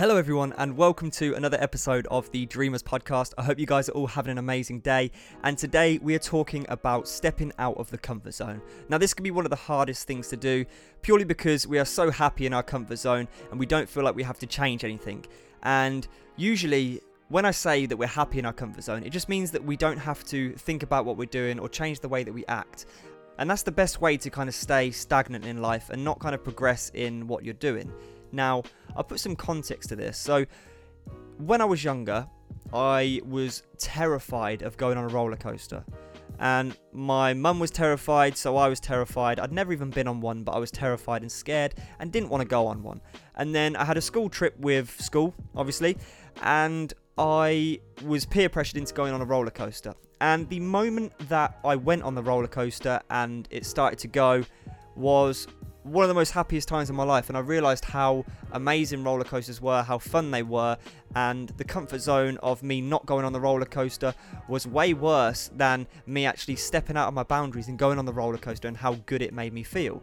Hello, everyone, and welcome to another episode of the Dreamers Podcast. I hope you guys are all having an amazing day. And today we are talking about stepping out of the comfort zone. Now, this can be one of the hardest things to do purely because we are so happy in our comfort zone and we don't feel like we have to change anything. And usually, when I say that we're happy in our comfort zone, it just means that we don't have to think about what we're doing or change the way that we act. And that's the best way to kind of stay stagnant in life and not kind of progress in what you're doing. Now, I'll put some context to this. So, when I was younger, I was terrified of going on a roller coaster. And my mum was terrified, so I was terrified. I'd never even been on one, but I was terrified and scared and didn't want to go on one. And then I had a school trip with school, obviously, and I was peer pressured into going on a roller coaster. And the moment that I went on the roller coaster and it started to go was one of the most happiest times in my life and I realized how amazing roller coasters were, how fun they were, and the comfort zone of me not going on the roller coaster was way worse than me actually stepping out of my boundaries and going on the roller coaster and how good it made me feel.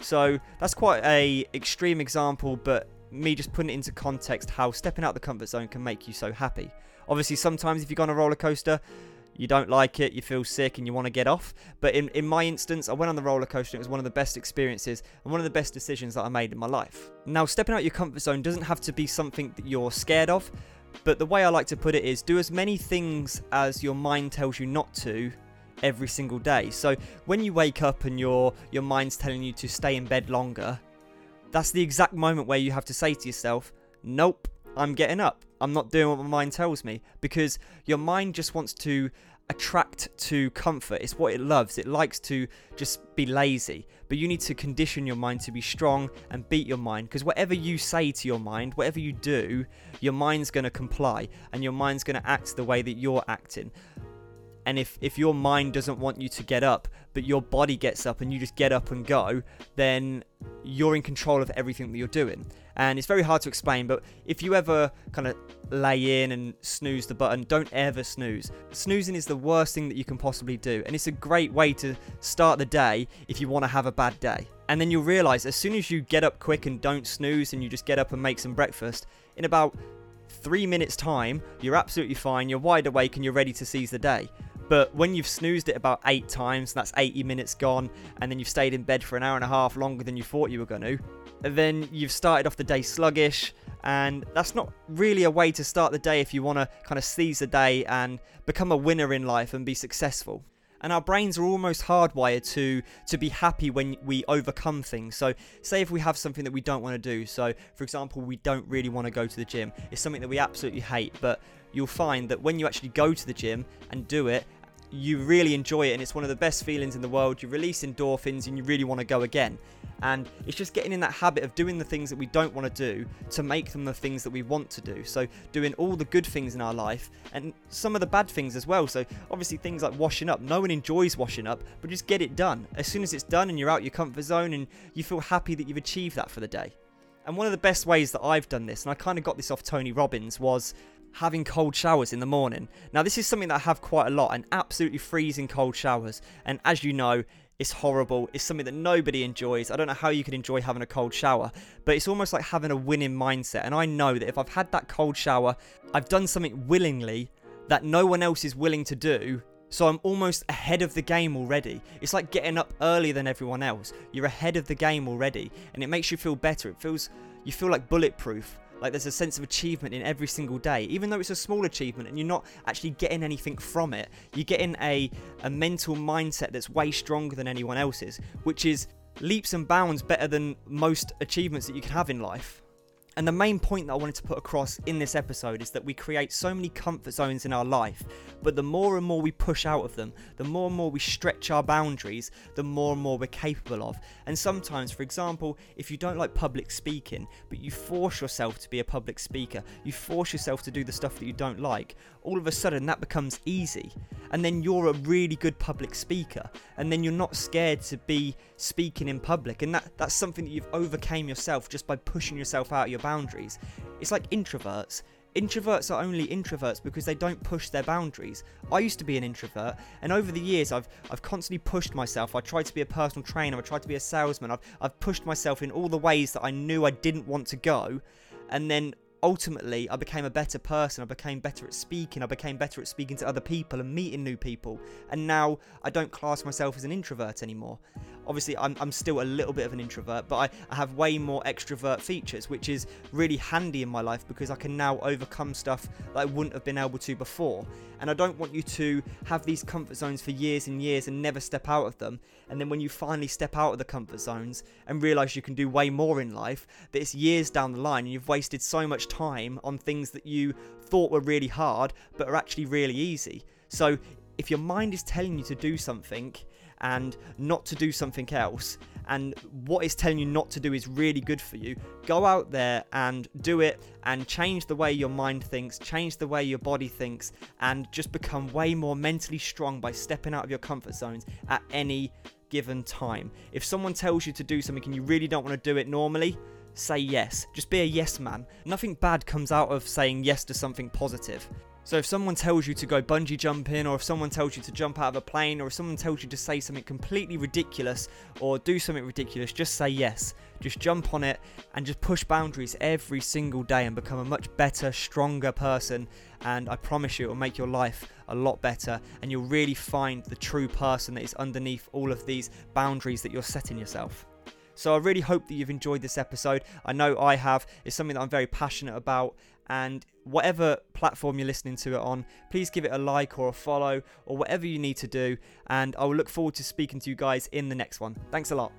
So that's quite a extreme example, but me just putting it into context how stepping out the comfort zone can make you so happy. Obviously, sometimes if you go on a roller coaster, you don't like it, you feel sick, and you want to get off. But in, in my instance, I went on the roller coaster. It was one of the best experiences and one of the best decisions that I made in my life. Now, stepping out your comfort zone doesn't have to be something that you're scared of. But the way I like to put it is do as many things as your mind tells you not to every single day. So when you wake up and your your mind's telling you to stay in bed longer, that's the exact moment where you have to say to yourself, "Nope, I'm getting up. I'm not doing what my mind tells me because your mind just wants to attract to comfort. It's what it loves. It likes to just be lazy. But you need to condition your mind to be strong and beat your mind because whatever you say to your mind, whatever you do, your mind's going to comply and your mind's going to act the way that you're acting. And if, if your mind doesn't want you to get up, but your body gets up and you just get up and go, then you're in control of everything that you're doing. And it's very hard to explain, but if you ever kind of lay in and snooze the button, don't ever snooze. Snoozing is the worst thing that you can possibly do, and it's a great way to start the day if you want to have a bad day. And then you'll realize as soon as you get up quick and don't snooze and you just get up and make some breakfast, in about three minutes' time, you're absolutely fine, you're wide awake, and you're ready to seize the day. But when you've snoozed it about eight times, that's 80 minutes gone, and then you've stayed in bed for an hour and a half longer than you thought you were going to, then you've started off the day sluggish, and that's not really a way to start the day if you want to kind of seize the day and become a winner in life and be successful. And our brains are almost hardwired to to be happy when we overcome things. So say if we have something that we don't want to do so for example we don't really want to go to the gym it's something that we absolutely hate but you'll find that when you actually go to the gym and do it you really enjoy it and it's one of the best feelings in the world. You release endorphins and you really want to go again. And it's just getting in that habit of doing the things that we don't want to do to make them the things that we want to do. So, doing all the good things in our life and some of the bad things as well. So, obviously, things like washing up. No one enjoys washing up, but just get it done. As soon as it's done and you're out your comfort zone and you feel happy that you've achieved that for the day. And one of the best ways that I've done this, and I kind of got this off Tony Robbins, was having cold showers in the morning. Now, this is something that I have quite a lot, and absolutely freezing cold showers. And as you know, it's horrible. It's something that nobody enjoys. I don't know how you can enjoy having a cold shower, but it's almost like having a winning mindset. And I know that if I've had that cold shower, I've done something willingly that no one else is willing to do. So I'm almost ahead of the game already. It's like getting up earlier than everyone else. You're ahead of the game already, and it makes you feel better. It feels you feel like bulletproof. Like there's a sense of achievement in every single day, even though it's a small achievement and you're not actually getting anything from it. You're getting a, a mental mindset that's way stronger than anyone else's, which is leaps and bounds better than most achievements that you can have in life. And the main point that I wanted to put across in this episode is that we create so many comfort zones in our life, but the more and more we push out of them, the more and more we stretch our boundaries, the more and more we're capable of. And sometimes, for example, if you don't like public speaking, but you force yourself to be a public speaker, you force yourself to do the stuff that you don't like, all of a sudden that becomes easy. And then you're a really good public speaker, and then you're not scared to be speaking in public. And that, that's something that you've overcame yourself just by pushing yourself out of your boundaries. It's like introverts. Introverts are only introverts because they don't push their boundaries. I used to be an introvert, and over the years, I've I've constantly pushed myself. I tried to be a personal trainer. I tried to be a salesman. I've I've pushed myself in all the ways that I knew I didn't want to go, and then ultimately I became a better person. I became better at speaking. I became better at speaking to other people and meeting new people. And now I don't class myself as an introvert anymore. Obviously, I'm, I'm still a little bit of an introvert, but I, I have way more extrovert features, which is really handy in my life because I can now overcome stuff that I wouldn't have been able to before. And I don't want you to have these comfort zones for years and years and never step out of them. And then when you finally step out of the comfort zones and realize you can do way more in life, that it's years down the line and you've wasted so much time on things that you thought were really hard but are actually really easy. So if your mind is telling you to do something and not to do something else, and what it's telling you not to do is really good for you, go out there and do it and change the way your mind thinks, change the way your body thinks, and just become way more mentally strong by stepping out of your comfort zones at any given time. If someone tells you to do something and you really don't want to do it normally, say yes. Just be a yes man. Nothing bad comes out of saying yes to something positive. So if someone tells you to go bungee jumping, or if someone tells you to jump out of a plane, or if someone tells you to say something completely ridiculous or do something ridiculous, just say yes. Just jump on it and just push boundaries every single day and become a much better, stronger person. And I promise you, it will make your life a lot better, and you'll really find the true person that is underneath all of these boundaries that you're setting yourself. So I really hope that you've enjoyed this episode. I know I have. It's something that I'm very passionate about. And whatever platform you're listening to it on, please give it a like or a follow or whatever you need to do. And I will look forward to speaking to you guys in the next one. Thanks a lot.